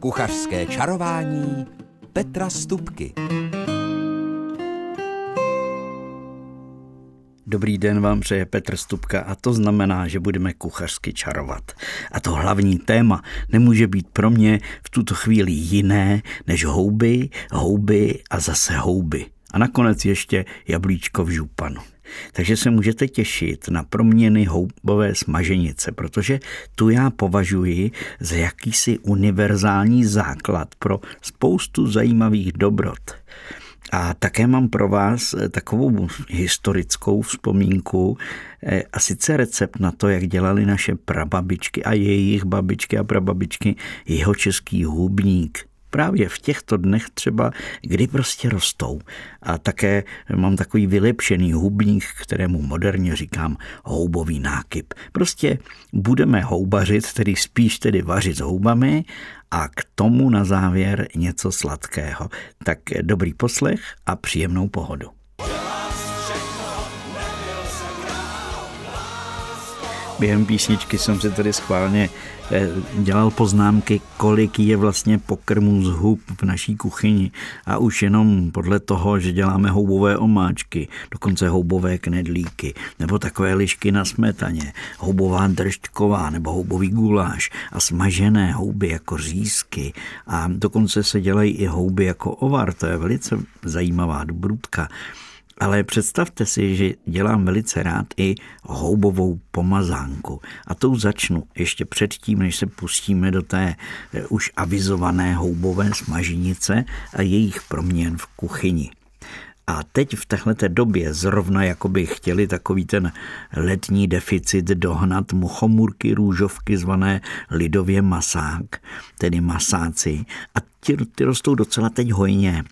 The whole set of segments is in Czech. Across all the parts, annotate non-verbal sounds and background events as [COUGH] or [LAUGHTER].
Kuchařské čarování Petra Stupky. Dobrý den vám přeje Petr Stupka a to znamená, že budeme kuchařsky čarovat. A to hlavní téma nemůže být pro mě v tuto chvíli jiné než houby, houby a zase houby. A nakonec ještě jablíčko v županu. Takže se můžete těšit na proměny houbové smaženice, protože tu já považuji za jakýsi univerzální základ pro spoustu zajímavých dobrot. A také mám pro vás eh, takovou historickou vzpomínku, eh, a sice recept na to, jak dělali naše prababičky a jejich babičky a prababičky jeho český hubník právě v těchto dnech třeba, kdy prostě rostou. A také mám takový vylepšený hubník, kterému moderně říkám houbový nákyp. Prostě budeme houbařit, tedy spíš tedy vařit s houbami a k tomu na závěr něco sladkého. Tak dobrý poslech a příjemnou pohodu. Během písničky jsem si tady schválně eh, dělal poznámky, kolik je vlastně pokrmů z hub v naší kuchyni. A už jenom podle toho, že děláme houbové omáčky, dokonce houbové knedlíky, nebo takové lišky na smetaně, houbová držďková nebo houbový guláš a smažené houby jako řízky. A dokonce se dělají i houby jako ovar, to je velice zajímavá dobrůdka. Ale představte si, že dělám velice rád i houbovou pomazánku. A tou začnu ještě předtím, než se pustíme do té eh, už avizované houbové smaženice a jejich proměn v kuchyni. A teď v této době zrovna jako by chtěli takový ten letní deficit dohnat muchomurky růžovky zvané lidově masák, tedy masáci. A ty, ty rostou docela teď hojně.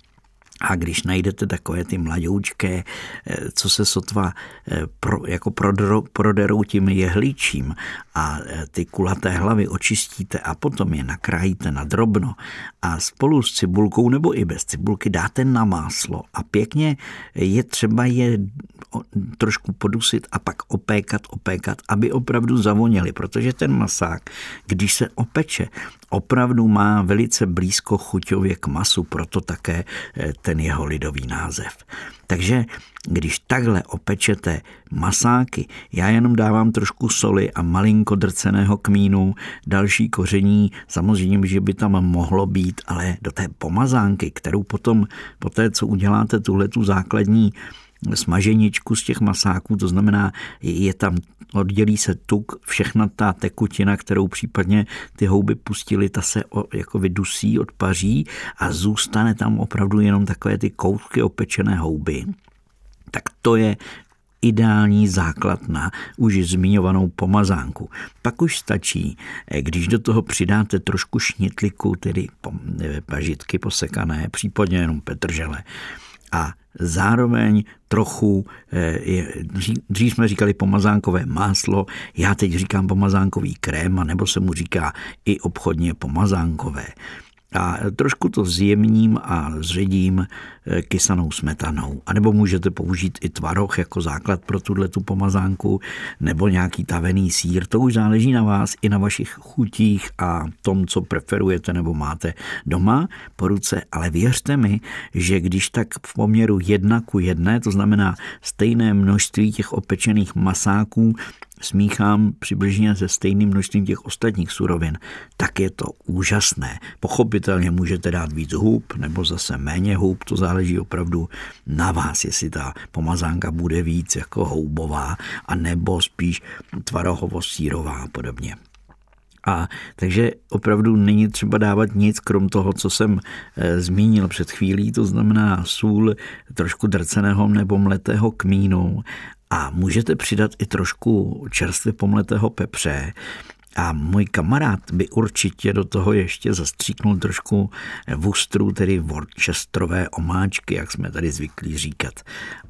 A když najdete takové ty mladoučké, eh, co se sotva eh, pro, jako proderou, proderou tím jehličím a eh, ty kulaté hlavy očistíte a potom je nakrájíte na drobno a spolu s cibulkou nebo i bez cibulky dáte na máslo a pěkně je třeba je trošku podusit a pak opékat, opékat, aby opravdu zavoněli, protože ten masák, když se opeče, opravdu má velice blízko chuťově k masu, proto také eh, ten jeho lidový název. Takže když takhle opečete masáky, já jenom dávám trošku soli a malinko drceného kmínu, další koření, samozřejmě, že by tam mohlo být, ale do té pomazánky, kterou potom, po té, co uděláte tuhle tu základní smaženičku z těch masáků, to znamená, je tam, oddělí se tuk, všechna ta tekutina, kterou případně ty houby pustily, ta se jako vydusí, odpaří a zůstane tam opravdu jenom takové ty koutky opečené houby. Tak to je ideální základ na už zmiňovanou pomazánku. Pak už stačí, když do toho přidáte trošku šnitliku, tedy pažitky posekané, případně jenom petržele, a zároveň trochu, eh, dřív jsme říkali pomazánkové máslo, já teď říkám pomazánkový krém, nebo se mu říká i obchodně pomazánkové a trošku to zjemním a zředím eh, kysanou smetanou. A nebo můžete použít i tvaroh jako základ pro tuhle tu pomazánku, nebo nějaký tavený sír. To už záleží na vás i na vašich chutích a tom, co preferujete nebo máte doma po ruce. Ale věřte mi, že když tak v poměru jedna ku jedné, to znamená stejné množství těch opečených masáků, smíchám přibližně se stejným množstvím těch ostatních surovin, tak je to úžasné. Pochopitelně můžete dát víc hub nebo zase méně hub, to záleží opravdu na vás, jestli ta pomazánka bude víc jako houbová a nebo spíš tvarohovo-sírová a podobně. A takže opravdu není třeba dávat nic, krom toho, co jsem e, zmínil před chvílí, to znamená sůl, trošku drceného nebo mletého kmínu a můžete přidat i trošku čerstvě pomletého pepře, a můj kamarád by určitě do toho ještě zastříknul trošku vustru, tedy worcesterové omáčky, jak jsme tady zvyklí říkat.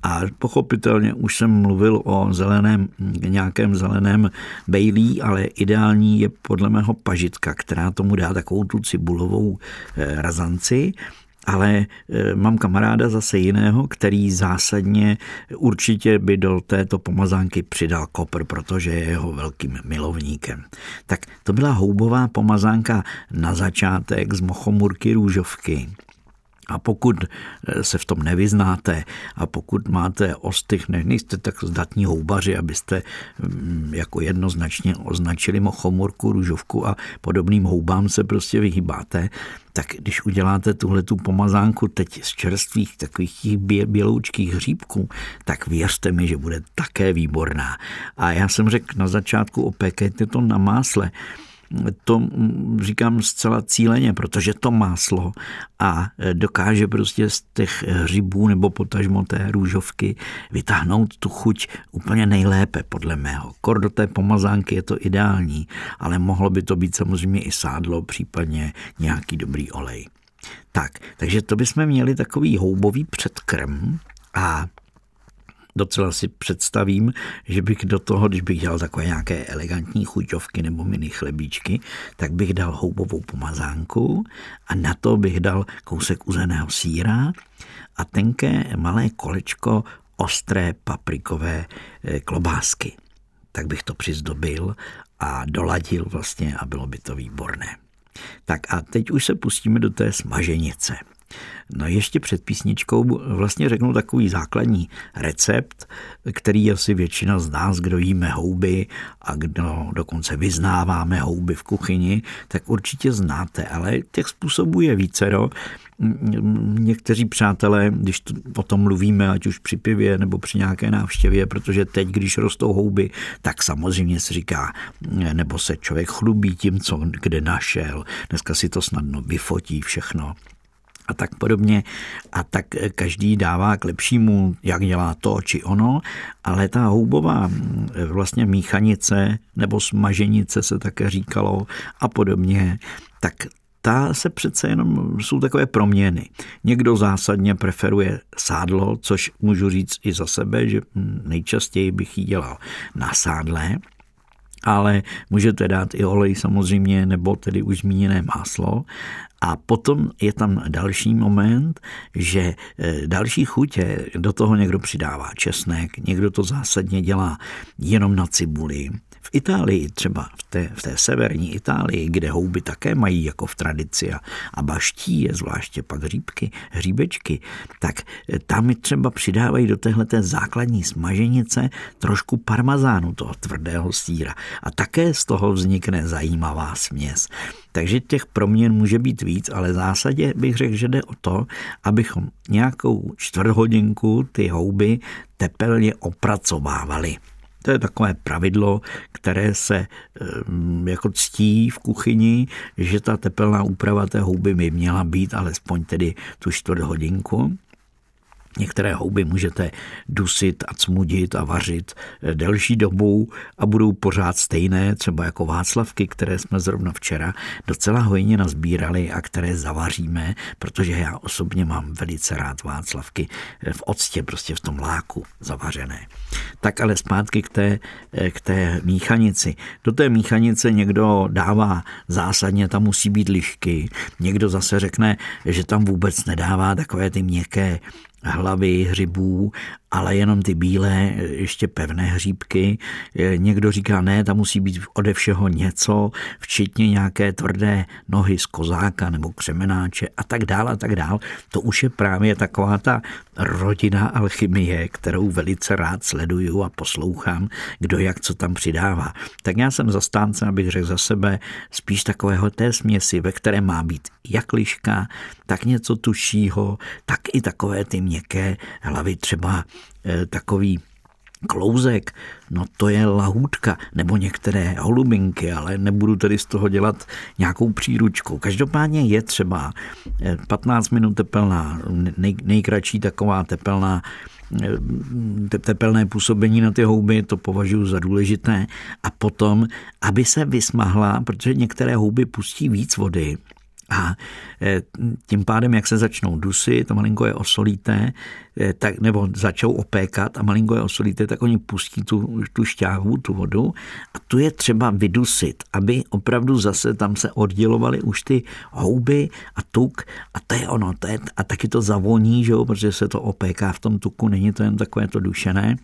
A pochopitelně už jsem mluvil o zeleném, nějakém zeleném bejlí, ale ideální je podle mého pažitka, která tomu dá takovou tu cibulovou eh, razanci ale e, mám kamaráda zase jiného, který zásadně určitě by do této pomazánky přidal kopr, protože je jeho velkým milovníkem. Tak to byla houbová pomazánka na začátek z mochomurky růžovky. A pokud eh, se v tom nevyznáte a pokud máte ostych, ne, nejste tak zdatní houbaři, abyste mm, jako jednoznačně označili mochomorku, růžovku a podobným houbám se prostě vyhýbáte, tak když uděláte tuhle tu pomazánku teď z čerstvých takových těch běloučkých hříbků, tak věřte mi, že bude také výborná. A já jsem řekl na začátku, opékejte to na másle to říkám zcela cíleně, protože to máslo a dokáže prostě z těch hřibů nebo potažmo té růžovky vytáhnout tu chuť úplně nejlépe, podle mého. Kor do té pomazánky je to ideální, ale mohlo by to být samozřejmě i sádlo, případně nějaký dobrý olej. Tak, takže to bychom měli takový houbový předkrm a docela si představím, že bych do toho, když bych dělal takové nějaké elegantní chuťovky nebo mini chlebíčky, tak bych dal houbovou pomazánku a na to bych dal kousek uzeného síra a tenké malé kolečko ostré paprikové eh, klobásky. Tak bych to přizdobil a doladil vlastně a bylo by to výborné. Tak a teď už se pustíme do té smaženice. No ještě před písničkou vlastně řeknu takový základní recept, který asi většina z nás, kdo jíme houby a kdo dokonce vyznáváme houby v kuchyni, tak určitě znáte, ale těch způsobů je vícero. Někteří přátelé, když to, o tom mluvíme, ať už při pivě nebo při nějaké návštěvě, protože teď, když rostou houby, tak samozřejmě se říká, nebo se člověk chlubí tím, co kde našel. Dneska si to snadno vyfotí všechno a tak podobně. A tak každý dává k lepšímu, jak dělá to či ono, ale ta houbová vlastně míchanice nebo smaženice se také říkalo a podobně, tak ta se přece jenom, jsou takové proměny. Někdo zásadně preferuje sádlo, což můžu říct i za sebe, že nejčastěji bych ji dělal na sádle, ale můžete dát i olej samozřejmě, nebo tedy už zmíněné máslo. A potom je tam další moment, že e, další chutě do toho někdo přidává česnek, někdo to zásadně dělá jenom na cibuli, v Itálii, třeba v té, v té severní Itálii, kde houby také mají jako v tradici a, a baští je zvláště pak hříbky, hříbečky, tak eh, tam třeba přidávají do téhle té základní smaženice trošku parmazánu, toho tvrdého síra. A také z toho vznikne zajímavá směs. Takže těch proměn může být víc, ale v zásadě bych řekl, že jde o to, abychom nějakou čtvrthodinku ty houby tepelně opracovávali. To je takové pravidlo, které se jako ctí v kuchyni, že ta tepelná úprava té houby by měla být alespoň tedy tu čtvrt hodinku. Některé houby můžete dusit a cmudit a vařit eh, delší dobu a budou pořád stejné, třeba jako Václavky, které jsme zrovna včera docela hojně nazbírali a které zavaříme, protože já osobně mám velice rád Václavky eh, v octě, prostě v tom láku zavařené. Tak ale zpátky k té, eh, k té míchanici. Do té míchanice někdo dává zásadně, tam musí být lišky, někdo zase řekne, že tam vůbec nedává takové ty měkké hlavy hřibů, ale jenom ty bílé, ještě pevné hříbky. Někdo říká, ne, tam musí být ode všeho něco, včetně nějaké tvrdé nohy z kozáka nebo křemenáče a tak dále a tak dále. To už je právě taková ta rodina alchymie, kterou velice rád sleduju a poslouchám, kdo jak co tam přidává. Tak já jsem zastánce, abych řekl za sebe, spíš takového té směsi, ve které má být jak liška, tak něco tušího, tak i takové ty měkké hlavy, třeba e, takový klouzek, no to je lahůdka, nebo některé holubinky, ale nebudu tedy z toho dělat nějakou příručku. Každopádně je třeba 15 eh, minut tepelná, nej, nejkratší taková tepelná eh, tepelné působení na ty houby, to považuji za důležité. A potom, aby se vysmahla, protože některé houby pustí víc vody, A e, tím pádem, jak se začnou dusy, to malinko je osolíté, e, tak, nebo začou opékat a malinko je osolíté, tak oni pustí tu, tu šťávu, tu vodu. A tu je třeba vydusit, aby opravdu zase tam se oddělovaly už ty houby a tuk. A to je ono, to je, a taky to zavoní, že jo, protože se to opéká v tom tuku, není to jen takové to dušené.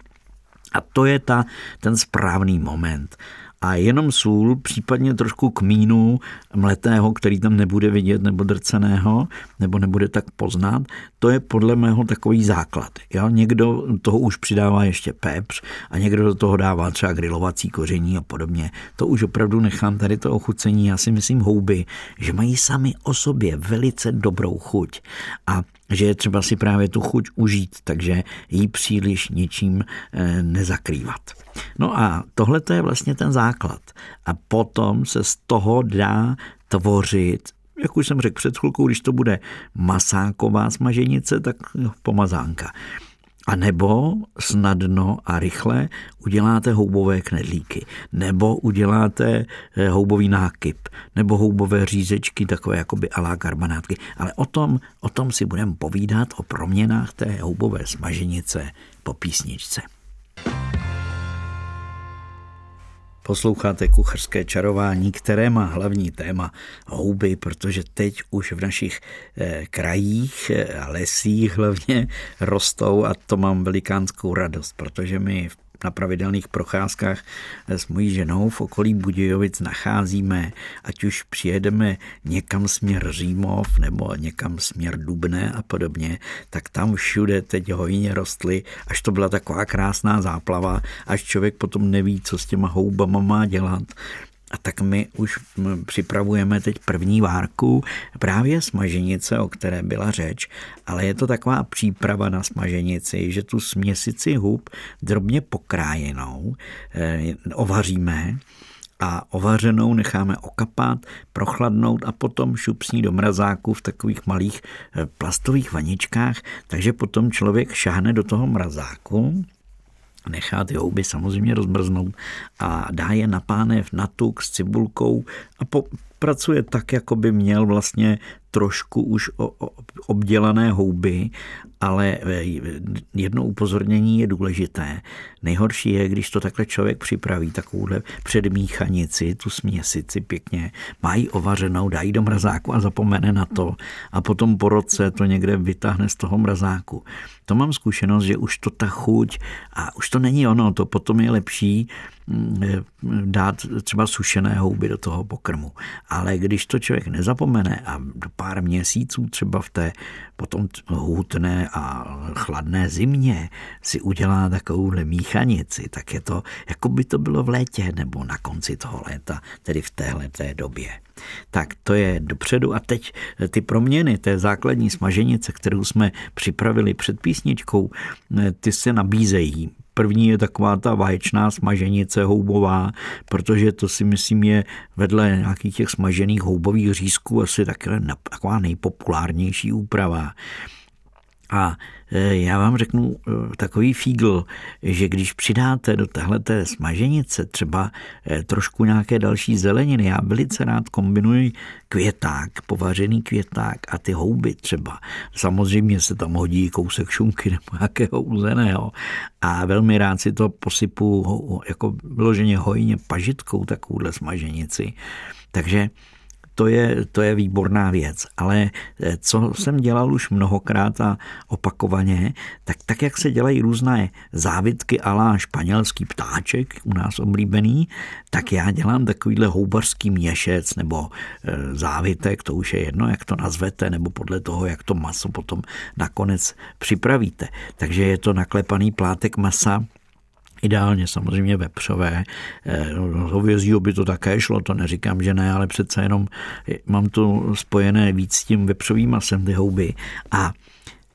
A to je ta, ten správný moment a jenom sůl, případně trošku kmínu mletého, který tam nebude vidět, nebo drceného, nebo nebude tak poznat, to je podle mého takový základ. Jo? Někdo toho už přidává ještě pepř a někdo do toho dává třeba grilovací koření a podobně. To už opravdu nechám tady to ochucení. Já si myslím houby, že mají sami o sobě velice dobrou chuť. A že je třeba si právě tu chuť užít, takže ji příliš ničím eh, nezakrývat. No a tohle to je vlastně ten základ. A potom se z toho dá tvořit jak už jsem řekl před chvilkou, když to bude masáková smaženice, tak pomazánka. A nebo snadno a rychle uděláte houbové knedlíky, nebo uděláte eh, houbový nákyp, nebo houbové řízečky, takové jakoby alá karbanátky. Ale o tom, o tom si budeme povídat, o proměnách té houbové smaženice po písničce. Posloucháte kuchařské čarování, které má hlavní téma houby, protože teď už v našich eh, krajích eh, a lesích hlavně rostou a to mám velikánskou radost, protože my v na pravidelných procházkách s mojí ženou v okolí Budějovic nacházíme, ať už přijedeme někam směr Římov nebo někam směr Dubné a podobně, tak tam všude teď hojně rostly, až to byla taková krásná záplava, až člověk potom neví, co s těma houbama má dělat. A tak my už připravujeme teď první várku právě smaženice, o které byla řeč, ale je to taková příprava na smaženici, že tu směsici hub drobně pokrájenou eh, ovaříme a ovařenou necháme okapat, prochladnout a potom šupsní do mrazáku v takových malých eh, plastových vaničkách, takže potom člověk šáhne do toho mrazáku, nechá ty houby samozřejmě rozmrznout a dá je na pánev na tuk s cibulkou a po, pracuje tak, jako by měl vlastně trošku už obdělané houby, ale e, jedno upozornění je důležité. Nejhorší je, když to takhle člověk připraví, takovouhle předmíchanici, tu směsici pěkně, mají ovařenou, dají do mrazáku a zapomene na to a potom po roce to někde vytáhne z toho mrazáku. To mám zkušenost, že už to ta chuť a už to není ono, to potom je lepší mm, e, dát třeba sušené houby do toho pokrmu. Ale když to člověk nezapomene a měsíců třeba v té potom hutné a chladné zimě si udělá takovouhle míchanici, tak je to, jako by to bylo v létě nebo na konci toho léta, tedy v téhle té době. Tak to je dopředu a teď ty proměny té základní smaženice, kterou jsme připravili před písničkou, ty se nabízejí První je taková ta vaječná smaženice houbová, protože to si myslím je vedle nějakých těch smažených houbových řízků asi taková nejpopulárnější úprava. A e, já vám řeknu e, takový fígl, že když přidáte do téhleté smaženice třeba e, trošku nějaké další zeleniny, já velice rád kombinuji květák, povařený květák a ty houby třeba. Samozřejmě se tam hodí kousek šunky [LAUGHS] nebo nějakého uzeného a velmi rád si to posypu jako vyloženě hojně pažitkou takovouhle smaženici. Takže to je, to je výborná věc. Ale eh, co jsem dělal už mnohokrát a opakovaně, tak, tak jak se dělají různé závitky alá španělský ptáček, u nás oblíbený, tak já dělám takovýhle houbařský měšec nebo e, závitek, to už je jedno, jak to nazvete, nebo podle toho, jak to maso potom nakonec připravíte. Takže je to naklepaný plátek masa, Ideálně samozřejmě vepřové. Eh, hovězího by to také šlo, to neříkám, že ne, ale přece jenom mám to spojené víc s tím vepřovým masem, ty houby. A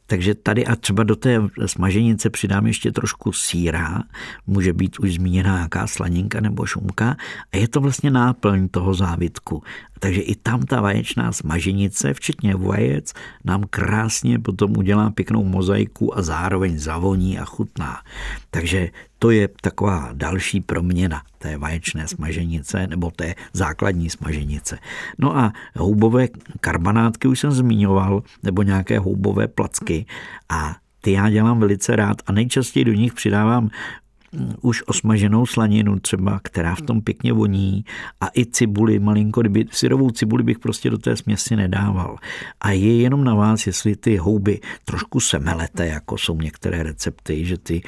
takže tady a třeba do té smaženice přidám ještě trošku síra, může být už zmíněná nějaká slaninka nebo šumka a je to vlastně náplň toho závitku. Takže i tam ta vaječná smaženice, včetně vajec, nám krásně potom udělá pěknou mozaiku a zároveň zavoní a chutná. Takže to je taková další proměna té vaječné smaženice nebo té základní smaženice. No a houbové karbanátky už jsem zmiňoval, nebo nějaké houbové placky a ty já dělám velice rád a nejčastěji do nich přidávám už osmaženou slaninu třeba, která v tom pěkně voní a i cibuli malinko, kdyby syrovou cibuli bych prostě do té směsi nedával. A je jenom na vás, jestli ty houby trošku semelete, jako jsou některé recepty, že ty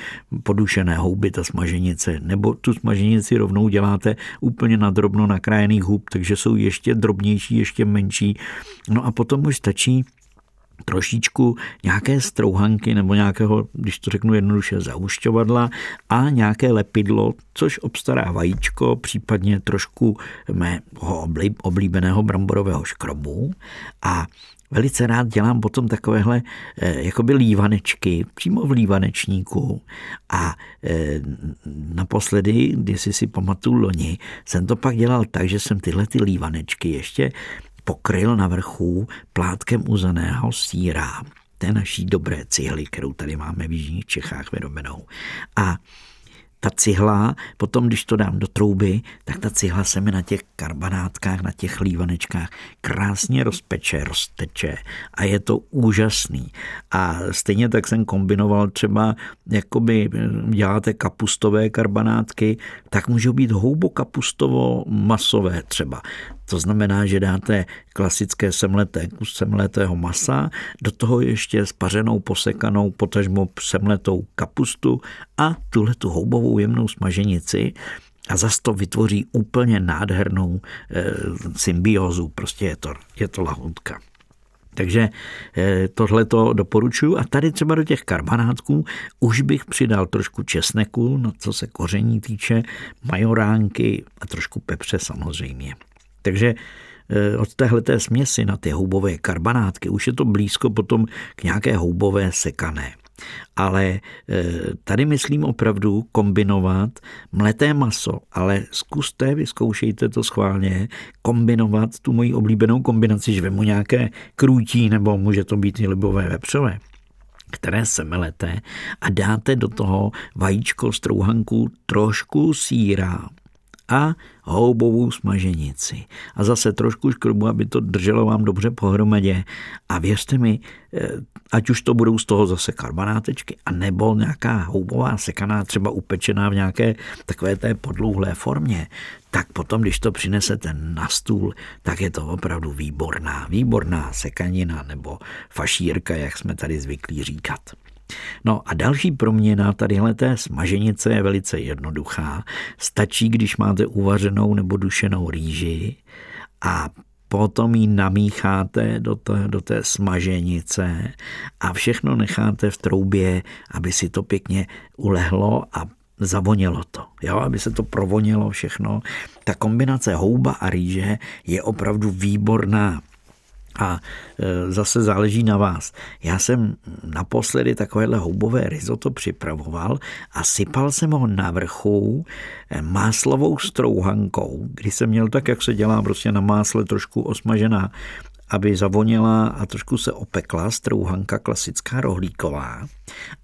podušené houby, ta smaženice, nebo tu smaženici rovnou děláte úplně na drobno nakrájených hub, takže jsou ještě drobnější, ještě menší. No a potom už stačí trošičku nějaké strouhanky nebo nějakého, když to řeknu jednoduše, zaušťovadla a nějaké lepidlo, což obstará vajíčko, případně trošku mého oblíbeného bramborového škrobu. A Velice rád dělám potom takovéhle eh, jakoby lívanečky přímo v lívanečníku. A eh, naposledy, když si si pamatuju loni, jsem to pak dělal tak, že jsem tyhle ty lívanečky ještě pokryl na vrchu plátkem uzeného síra, té naší dobré cihly, kterou tady máme v Jižních Čechách vyrobenou. A ta cihla, potom když to dám do trouby, tak ta cihla se mi na těch karbanátkách, na těch lívanečkách krásně rozpeče, rozteče a je to úžasný. A stejně tak jsem kombinoval třeba, jakoby děláte kapustové karbanátky, tak můžou být houbokapustovo masové třeba. To znamená, že dáte klasické semleté kus semletého masa, do toho ještě spařenou, posekanou, potažmo semletou kapustu a tuhle tu houbovou jemnou smaženici a zase to vytvoří úplně nádhernou e, symbiozu. Prostě je to, je to lahutka. Takže eh, tohle to doporučuji. A tady třeba do těch karbanátků už bych přidal trošku česneku, no co se koření týče, majoránky a trošku pepře samozřejmě. Takže eh, od téhleté směsi na ty houbové karbanátky už je to blízko potom k nějaké houbové sekané. Ale eh, tady myslím opravdu kombinovat mleté maso, ale zkuste, vyzkoušejte to schválně, kombinovat tu moji oblíbenou kombinaci, že vemu nějaké krůtí nebo může to být i libové vepřové které se melete a dáte do toho vajíčko, strouhanku, trošku síra, a houbovou smaženici. A zase trošku škrubu, aby to drželo vám dobře pohromadě. A věřte mi, eh, ať už to budou z toho zase karbonátečky, a nebo nějaká houbová sekaná, třeba upečená v nějaké takové té podlouhlé formě, tak potom, když to přinesete na stůl, tak je to opravdu výborná, výborná sekanina nebo fašírka, jak jsme tady zvyklí říkat. No a další proměna tadyhle té smaženice je velice jednoduchá. Stačí, když máte uvařenou nebo dušenou rýži a potom ji namícháte do té, do té smaženice a všechno necháte v troubě, aby si to pěkně ulehlo a zavonělo to, jo, aby se to provonilo všechno. Ta kombinace houba a rýže je opravdu výborná. A e, zase záleží na vás. Já jsem naposledy takovéhle houbové risotto připravoval a sypal jsem ho na vrchu e, máslovou strouhankou, kdy jsem měl tak, jak se dělá prostě na másle trošku osmažená aby zavonila a trošku se opekla strouhanka klasická rohlíková.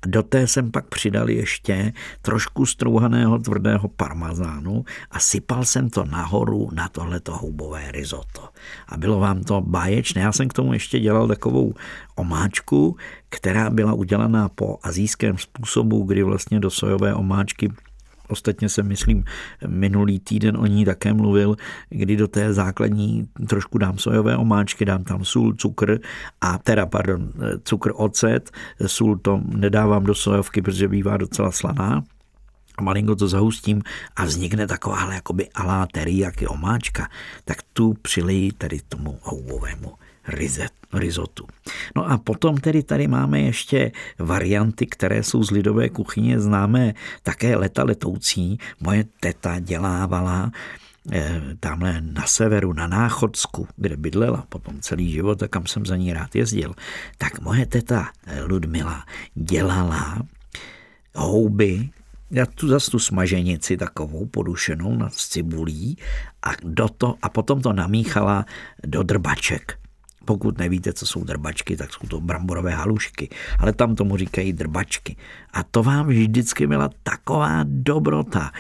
A do té jsem pak přidal ještě trošku strouhaného tvrdého parmazánu a sypal jsem to nahoru na tohleto houbové risotto. A bylo vám to báječné. Já jsem k tomu ještě dělal takovou omáčku, která byla udělaná po azijském způsobu, kdy vlastně do sojové omáčky Ostatně jsem, myslím, minulý týden o ní také mluvil, kdy do té základní trošku dám sojové omáčky, dám tam sůl, cukr a teda, pardon, cukr, ocet, sůl to nedávám do sojovky, protože bývá docela slaná, malinko to zahustím a vznikne taková jakoby alá teriyaki omáčka, tak tu přiliji tady tomu houbovému rizotu. No a potom tedy tady máme ještě varianty, které jsou z lidové kuchyně známé také leta letoucí. Moje teta dělávala eh, tamhle na severu, na Náchodsku, kde bydlela potom celý život a kam jsem za ní rád jezdil, tak moje teta Ludmila dělala houby já tu zase tu smaženici takovou podušenou nad cibulí a, do to, a potom to namíchala do drbaček. Pokud nevíte, co jsou drbačky, tak jsou to bramborové halušky, ale tam tomu říkají drbačky. A to vám vždycky byla taková dobrota.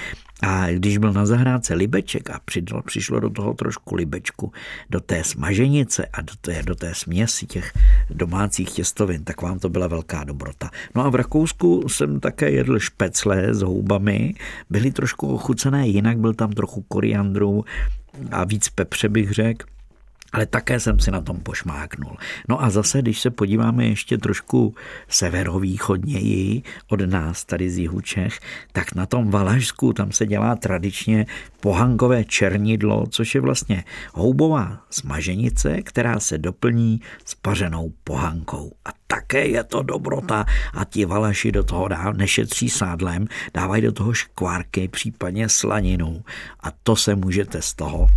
A když byl na zahrádce libeček a přidlo, přišlo do toho trošku libečku, do té smaženice a do té, do té směsi těch domácích těstovin, tak vám to byla velká dobrota. No a v Rakousku jsem také jedl špecle s houbami, byly trošku ochucené jinak, byl tam trochu koriandru a víc pepře bych řekl ale také jsem si na tom pošmáknul. No a zase, když se podíváme ještě trošku severovýchodněji od nás, tady z jihu Čech, tak na tom Valašsku tam se dělá tradičně pohankové černidlo, což je vlastně houbová smaženice, která se doplní s pařenou pohankou. A také je to dobrota a ti Valaši do toho dá, nešetří sádlem, dávají do toho škvárky, případně slaninu a to se můžete z toho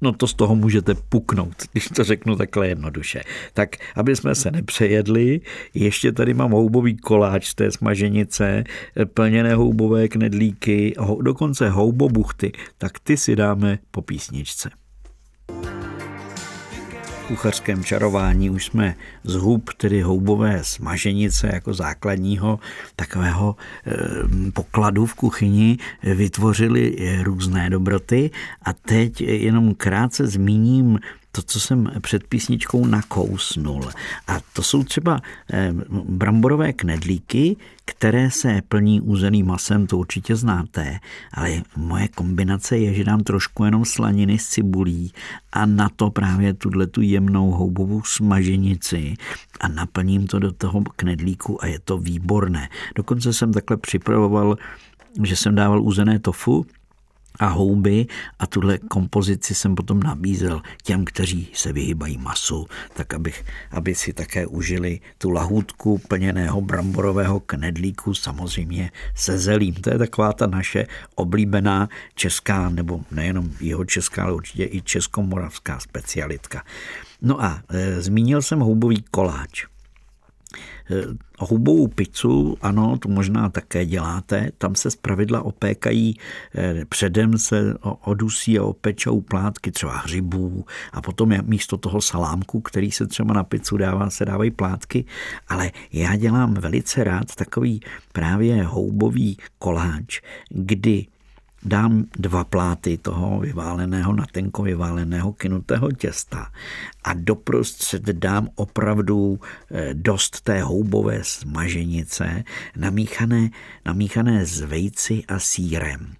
No to z toho můžete puknout, když to řeknu takhle jednoduše. Tak, aby jsme se nepřejedli, ještě tady mám houbový koláč z té smaženice, plněné houbové knedlíky, dokonce houbobuchty, tak ty si dáme po písničce kuchařském čarování. Už jsme z hub, tedy houbové smaženice jako základního takového eh, pokladu v kuchyni, vytvořili různé dobroty. A teď jenom krátce zmíním to, co jsem před písničkou nakousnul. A to jsou třeba eh, bramborové knedlíky, které se plní úzeným masem, to určitě znáte, ale moje kombinace je, že dám trošku jenom slaniny s cibulí a na to právě tuhle tu jemnou houbovou smaženici a naplním to do toho knedlíku a je to výborné. Dokonce jsem takhle připravoval že jsem dával uzené tofu a houby a tuhle kompozici jsem potom nabízel těm, kteří se vyhýbají masu, tak abych, aby si také užili tu lahůdku plněného bramborového knedlíku, samozřejmě se zelím. To je taková ta naše oblíbená česká, nebo nejenom jeho česká, ale určitě i českomoravská specialitka. No a e, zmínil jsem houbový koláč. Eh, hubovou pizzu, ano, to možná také děláte, tam se zpravidla opékají, eh, předem se odusí a opečou plátky třeba hřibů a potom místo toho salámku, který se třeba na pizzu dává, se dávají plátky, ale já dělám velice rád takový právě houbový koláč, kdy dám dva pláty toho vyváleného, na tenko vyváleného kynutého těsta a doprostřed dám opravdu eh, dost té houbové smaženice namíchané, namíchané s vejci a sírem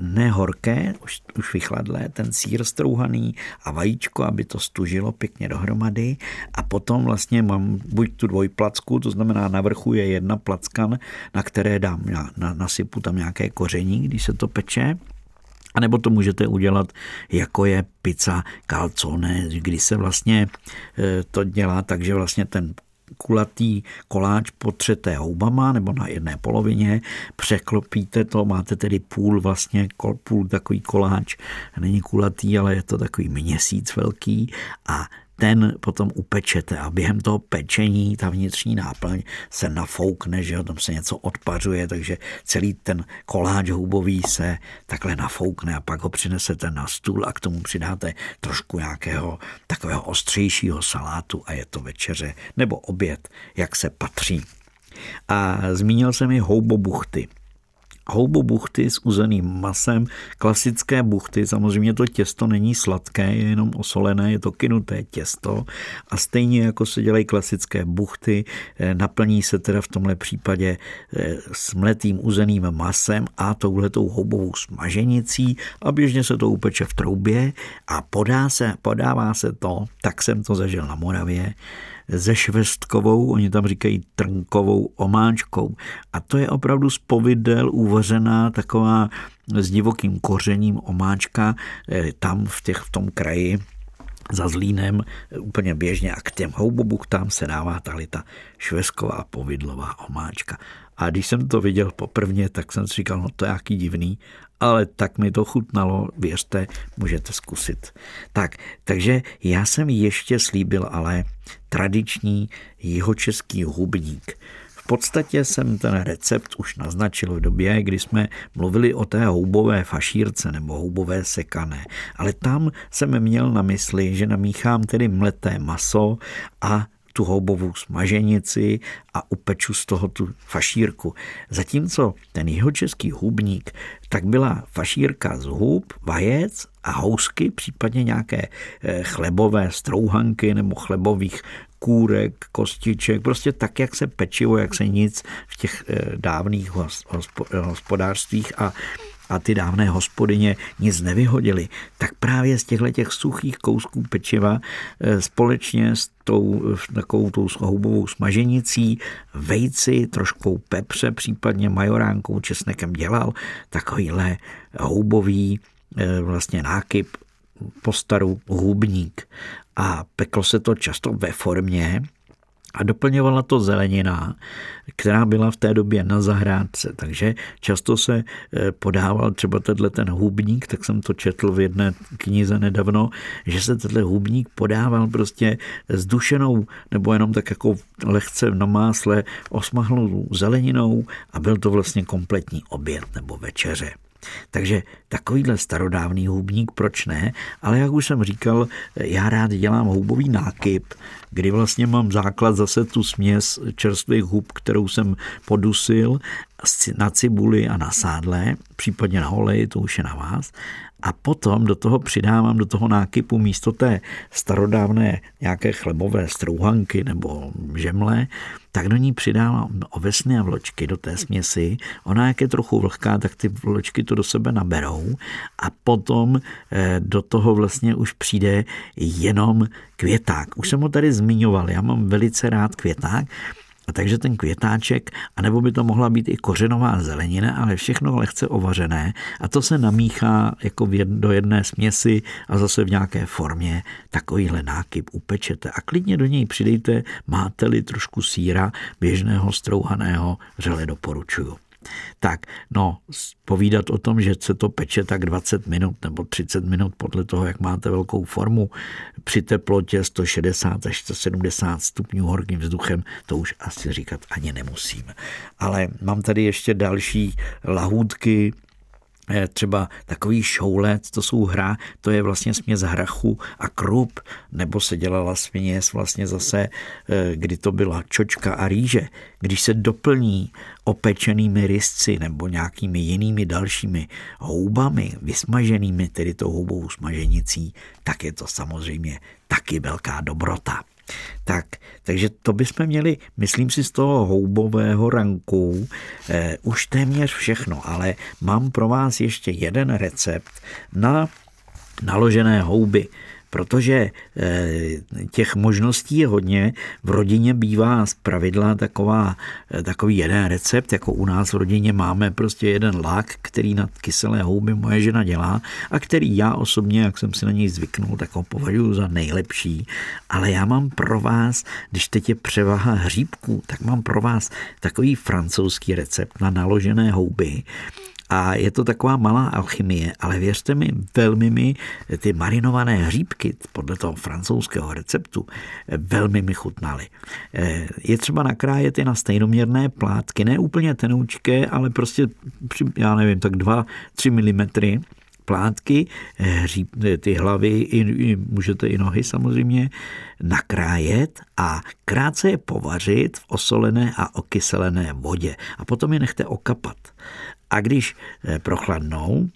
ne horké, už, už vychladlé, ten sír strouhaný a vajíčko, aby to stužilo pěkně dohromady. A potom vlastně mám buď tu dvojplacku, to znamená na vrchu je jedna plackan, na které dám, na, na, nasypu tam nějaké koření, když se to peče, a nebo to můžete udělat, jako je pizza calzone, kdy se vlastně eh, to dělá tak, že vlastně ten kulatý koláč potřete houbama nebo na jedné polovině, překlopíte to, máte tedy půl vlastně, půl takový koláč, není kulatý, ale je to takový měsíc velký a ten potom upečete a během toho pečení ta vnitřní náplň se nafoukne, že tam se něco odpařuje, takže celý ten koláč houbový se takhle nafoukne a pak ho přinesete na stůl a k tomu přidáte trošku nějakého takového ostřejšího salátu a je to večeře nebo oběd, jak se patří. A zmínil jsem i houbobuchty houbobuchty s uzeným masem, klasické buchty, samozřejmě to těsto není sladké, je jenom osolené, je to kynuté těsto a stejně jako se dělají klasické buchty, eh, naplní se teda v tomhle případě eh, smletým uzeným masem a touhletou houbovou smaženicí a běžně se to upeče v troubě a podá se, podává se to, tak jsem to zažil na Moravě, ze švestkovou, oni tam říkají trnkovou omáčkou. A to je opravdu z povidel uvařená taková s divokým kořením omáčka eh, tam v, těch, v tom kraji za Zlínem úplně běžně a k těm houbobuchtám se dává tahle ta švestková povidlová omáčka. A když jsem to viděl poprvně, tak jsem si říkal, no to je jaký divný, ale tak mi to chutnalo, věřte, můžete zkusit. Tak, takže já jsem ještě slíbil ale tradiční jihočeský hubník v podstatě jsem ten recept už naznačil v době, kdy jsme mluvili o té houbové fašírce nebo houbové sekané. Ale tam jsem měl na mysli, že namíchám tedy mleté maso a tu houbovou smaženici a upeču z toho tu fašírku. Zatímco ten jeho český hubník, tak byla fašírka z hub, vajec a housky, případně nějaké eh, chlebové strouhanky nebo chlebových kůrek, kostiček, prostě tak, jak se pečivo, jak se nic v těch eh, dávných hospodářstvích a a ty dávné hospodyně nic nevyhodili, tak právě z těchto těch suchých kousků pečiva eh, společně s tou takovou tou houbovou smaženicí, vejci, troškou pepře, případně majoránkou, česnekem dělal takovýhle houbový eh, vlastně nákyp postaru hubník. A peklo se to často ve formě, a doplňovala to zelenina, která byla v té době na zahrádce, takže často se eh, podával třeba tenhle ten hubník, tak jsem to četl v jedné knize nedávno, že se tenhle hubník podával prostě s dušenou nebo jenom tak jako lehce na másle osmahlou zeleninou a byl to vlastně kompletní oběd nebo večeře. Takže takovýhle starodávný hubník, proč ne? Ale jak už jsem říkal, já rád dělám houbový nákyp, kdy vlastně mám základ zase tu směs čerstvých hub, kterou jsem podusil na cibuli a na sádle, případně na oleji, to už je na vás a potom do toho přidávám do toho nákypu místo té starodávné nějaké chlebové strouhanky nebo žemle, tak do ní přidávám ovesné a vločky do té směsi. Ona jak je trochu vlhká, tak ty vločky to do sebe naberou a potom eh, do toho vlastně už přijde jenom květák. Už jsem ho tady zmiňoval, já mám velice rád květák, takže ten květáček, anebo by to mohla být i kořenová zelenina, ale všechno lehce ovařené a to se namíchá jako do jedné směsi a zase v nějaké formě takovýhle nákyp upečete a klidně do něj přidejte, máte-li trošku síra běžného strouhaného, vřele doporučuju. Tak, no, povídat o tom, že se to peče tak 20 minut nebo 30 minut podle toho, jak máte velkou formu při teplotě 160 až 170 stupňů horkým vzduchem, to už asi říkat ani nemusím. Ale mám tady ještě další lahůdky, třeba takový šoulec, to jsou hra, to je vlastně směs hrachu a krup, nebo se dělala směs vlastně zase, eh, kdy to byla čočka a rýže. Když se doplní opečenými rysci nebo nějakými jinými dalšími houbami, vysmaženými, tedy tou houbou smaženicí, tak je to samozřejmě taky velká dobrota. Tak, takže to bychom měli, myslím si, z toho houbového ranku eh, už téměř všechno, ale mám pro vás ještě jeden recept na naložené houby protože eh, těch možností je hodně. V rodině bývá z pravidla taková, eh, takový jeden recept, jako u nás v rodině máme prostě jeden lák, který na kyselé houby moje žena dělá a který já osobně, jak jsem si na něj zvyknul, tak ho považuji za nejlepší. Ale já mám pro vás, když teď je převaha hříbků, tak mám pro vás takový francouzský recept na naložené houby, a je to taková malá alchymie, ale věřte mi, velmi mi ty marinované hříbky podle toho francouzského receptu velmi mi chutnaly. Eh, je třeba nakrájet je na stejnoměrné plátky, ne úplně tenoučké, ale prostě, já nevím, tak 2-3 mm plátky, eh, hříb, eh, ty hlavy, i, i, můžete i nohy samozřejmě, nakrájet a krátce je povařit v osolené a okyselené vodě a potom je nechte okapat a když eh, prochladnou,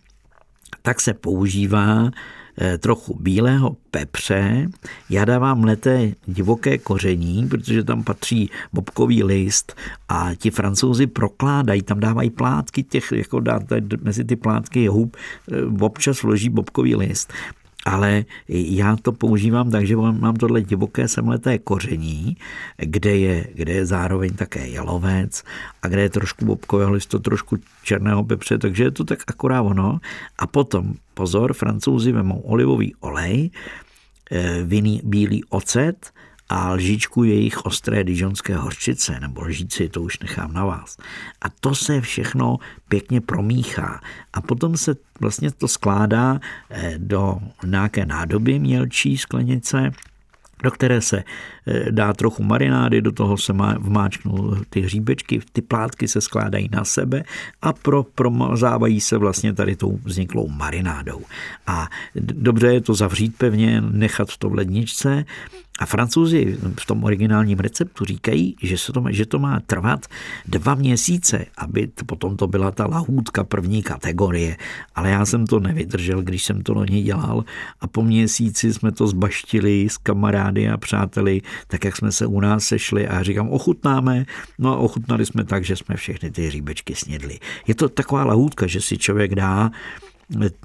tak se používá eh, trochu bílého pepře. Já dávám leté divoké koření, protože tam patří bobkový list a ti francouzi prokládají, tam dávají plátky těch, jako dáte mezi ty plátky hub, eh, občas vloží bobkový list ale já to používám tak, že mám tohle divoké semleté koření, kde je, kde je zároveň také jalovec a kde je trošku bobkového listu, trošku černého pepře, takže je to tak akorát ono. A potom, pozor, francouzi vemou olivový olej, eh, vinný bílý ocet, a lžičku jejich ostré dižonské hořčice, nebo lžíci, to už nechám na vás. A to se všechno pěkně promíchá. A potom se vlastně to skládá eh, do nějaké nádoby mělčí sklenice, do které se eh, dá trochu marinády, do toho se má, vmáčknou ty hříbečky, ty plátky se skládají na sebe a pro, promazávají se vlastně tady tou vzniklou marinádou. A dobře je to zavřít pevně, nechat to v ledničce a francouzi v tom originálním receptu říkají, že, se to, že to má trvat dva měsíce, aby to, potom to byla ta lahůdka první kategorie. Ale já jsem to nevydržel, když jsem to loni dělal a po měsíci jsme to zbaštili s kamarády a přáteli, tak jak jsme se u nás sešli a říkám, ochutnáme. No a ochutnali jsme tak, že jsme všechny ty hříbečky snědli. Je to taková lahůdka, že si člověk dá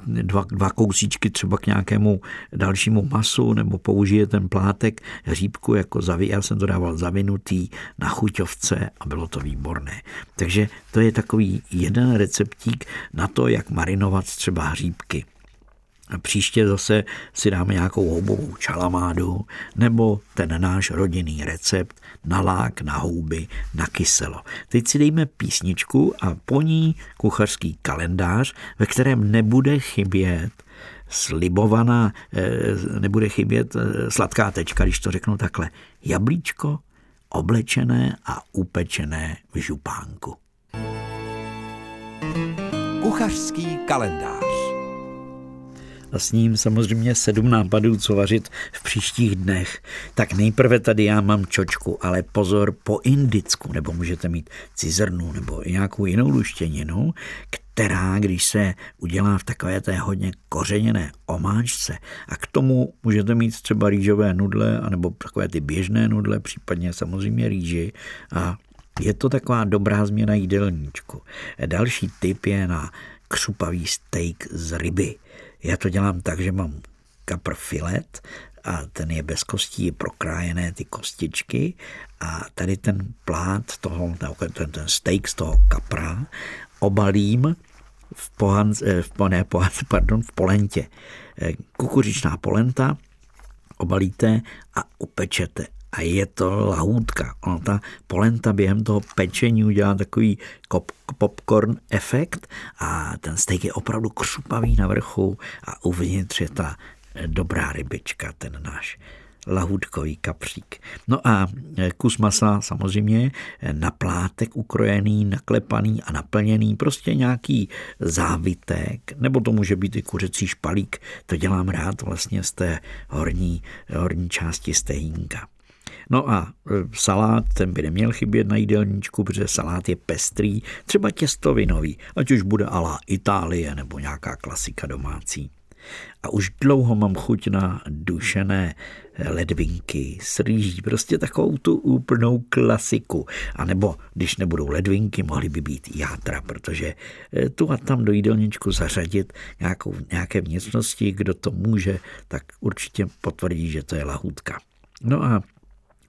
dva, dva kousíčky třeba k nějakému dalšímu masu nebo použije ten plátek hříbku jako zavi, já jsem to dával zavinutý na chuťovce a bylo to výborné. Takže to je takový jeden receptík na to, jak marinovat třeba hříbky. A příště zase si dáme nějakou houbovou čalamádu nebo ten náš rodinný recept na lák, na houby, na kyselo. Teď si dejme písničku a po ní kuchařský kalendář, ve kterém nebude chybět slibovaná, eh, nebude chybět eh, sladká tečka, když to řeknu takhle. Jablíčko oblečené a upečené v župánku. Kuchařský kalendář a s ním samozřejmě sedm nápadů, co vařit v příštích dnech. Tak nejprve tady já mám čočku, ale pozor po indicku, nebo můžete mít cizrnu nebo nějakou jinou luštěninu, která, když se udělá v takové té hodně kořeněné omáčce a k tomu můžete mít třeba rýžové nudle, anebo takové ty běžné nudle, případně samozřejmě rýži a je to taková dobrá změna jídelníčku. Další tip je na křupavý steak z ryby. Já to dělám tak, že mám kapr filet a ten je bez kostí, je prokrájené ty kostičky a tady ten plát toho, ten, ten steak z toho kapra obalím v, pohan, eh, v, ne, pohan, pardon, v polentě. Eh, kukuřičná polenta obalíte a upečete a je to lahůdka. Ono ta polenta během toho pečení udělá takový kop, popcorn efekt a ten steak je opravdu křupavý na vrchu a uvnitř je ta dobrá rybička, ten náš lahůdkový kapřík. No a kus masa samozřejmě na plátek ukrojený, naklepaný a naplněný, prostě nějaký závitek, nebo to může být i kuřecí špalík, to dělám rád vlastně z té horní, horní části stehínka. No a e, salát, ten by neměl chybět na jídelníčku, protože salát je pestrý, třeba těstovinový, ať už bude ala Itálie nebo nějaká klasika domácí. A už dlouho mám chuť na dušené ledvinky s rýží, prostě takovou tu úplnou klasiku. A nebo když nebudou ledvinky, mohly by být játra, protože e, tu a tam do jídelníčku zařadit nějakou, nějaké vnitřnosti, kdo to může, tak určitě potvrdí, že to je lahůdka. No a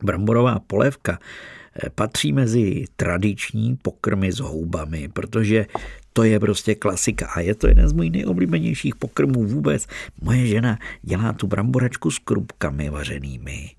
Bramborová polévka eh, patří mezi tradiční pokrmy s houbami, protože to je prostě klasika a je to jeden z mojich nejoblíbenějších pokrmů vůbec. Moje žena dělá tu bramboračku s krupkami vařenými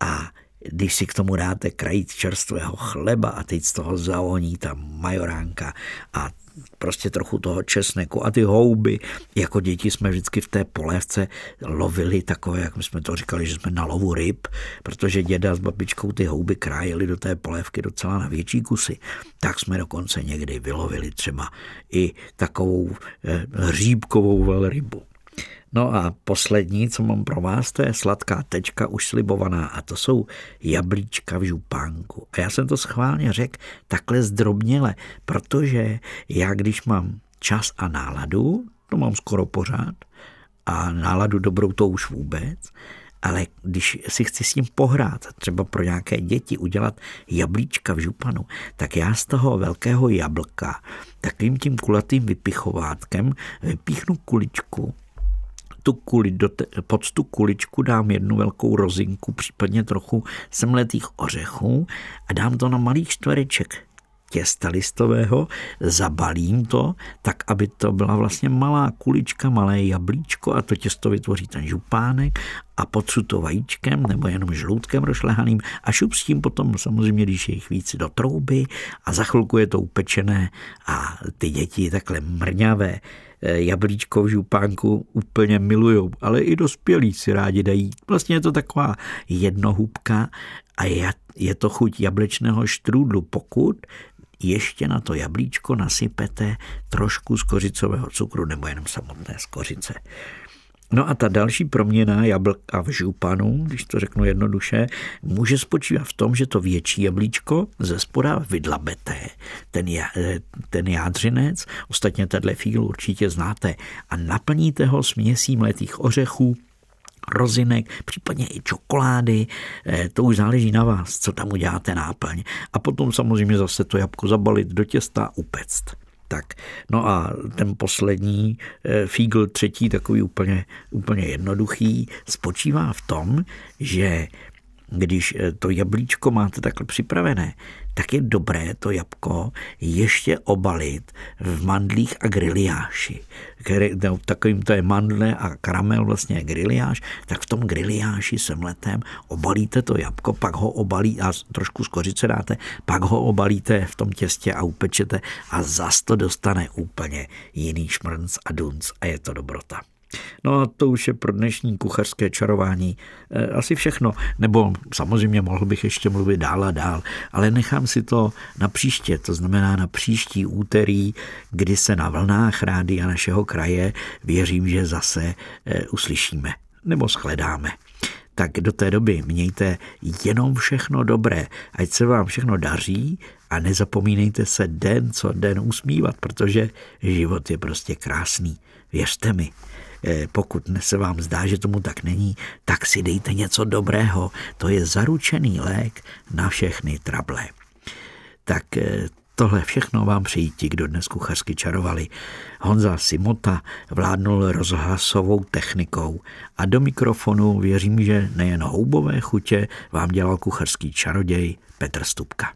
a když si k tomu dáte krajíc čerstvého chleba a teď z toho zaoní ta majoránka a prostě trochu toho česneku a ty houby. Jako děti jsme vždycky v té polévce lovili takové, jak my jsme to říkali, že jsme na lovu ryb, protože děda s babičkou ty houby krájeli do té polévky docela na větší kusy. Tak jsme dokonce někdy vylovili třeba i takovou eh, hříbkovou velrybu. No a poslední, co mám pro vás, to je sladká tečka už slibovaná a to jsou jablíčka v župánku. A já jsem to schválně řekl takhle zdrobněle, protože já když mám čas a náladu, to mám skoro pořád, a náladu dobrou to už vůbec, ale když si chci s ním pohrát, třeba pro nějaké děti udělat jablíčka v županu, tak já z toho velkého jablka takovým tím kulatým vypichovátkem vypíchnu kuličku tu kuli, do te, pod tu kuličku dám jednu velkou rozinku, případně trochu semletých ořechů a dám to na malý čtvereček těsta listového, zabalím to, tak aby to byla vlastně malá kulička, malé jablíčko a to těsto vytvoří ten župánek a potřu to vajíčkem nebo jenom žloutkem rošlehaným a šup s tím potom samozřejmě, když je jich víc do trouby a za chvilku je to upečené a ty děti takhle mrňavé jablíčko v župánku úplně milujou, ale i dospělí si rádi dají. Vlastně je to taková jednohubka a je, je to chuť jablečného štrůdlu, pokud ještě na to jablíčko nasypete trošku z kořicového cukru nebo jenom samotné z kořice. No a ta další proměna jablka v županu, když to řeknu jednoduše, může spočívat v tom, že to větší jablíčko ze spoda vydlabete, ten, ten jádřinec, ostatně tenhle fíl určitě znáte, a naplníte ho směsí mletých ořechů, rozinek, případně i čokolády, eh, to už záleží na vás, co tam uděláte náplň. A potom samozřejmě zase to jabko zabalit do těsta a upect. Tak, no a ten poslední eh, fígl třetí, takový úplně, úplně jednoduchý, spočívá v tom, že když eh, to jablíčko máte takhle připravené, tak je dobré to jabko ještě obalit v mandlích a griliáši. No, takovým to je mandle a karamel vlastně griliáš, tak v tom griliáši semletem obalíte to jabko, pak ho obalí a trošku z kořice dáte, pak ho obalíte v tom těstě a upečete a zas to dostane úplně jiný šmrnc a dunc a je to dobrota. No a to už je pro dnešní kuchařské čarování eh, asi všechno. Nebo samozřejmě mohl bych ještě mluvit dál a dál, ale nechám si to na příště, to znamená na příští úterý, kdy se na vlnách rády a našeho kraje věřím, že zase eh, uslyšíme nebo shledáme. Tak do té doby mějte jenom všechno dobré, ať se vám všechno daří a nezapomínejte se den co den usmívat, protože život je prostě krásný. Věřte mi. Eh, pokud se vám zdá, že tomu tak není, tak si dejte něco dobrého. To je zaručený lék na všechny trable. Tak eh, Tohle všechno vám přejí ti, kdo dnes kuchařsky čarovali. Honza Simota vládnul rozhlasovou technikou a do mikrofonu věřím, že nejen houbové chutě vám dělal kuchařský čaroděj Petr Stupka.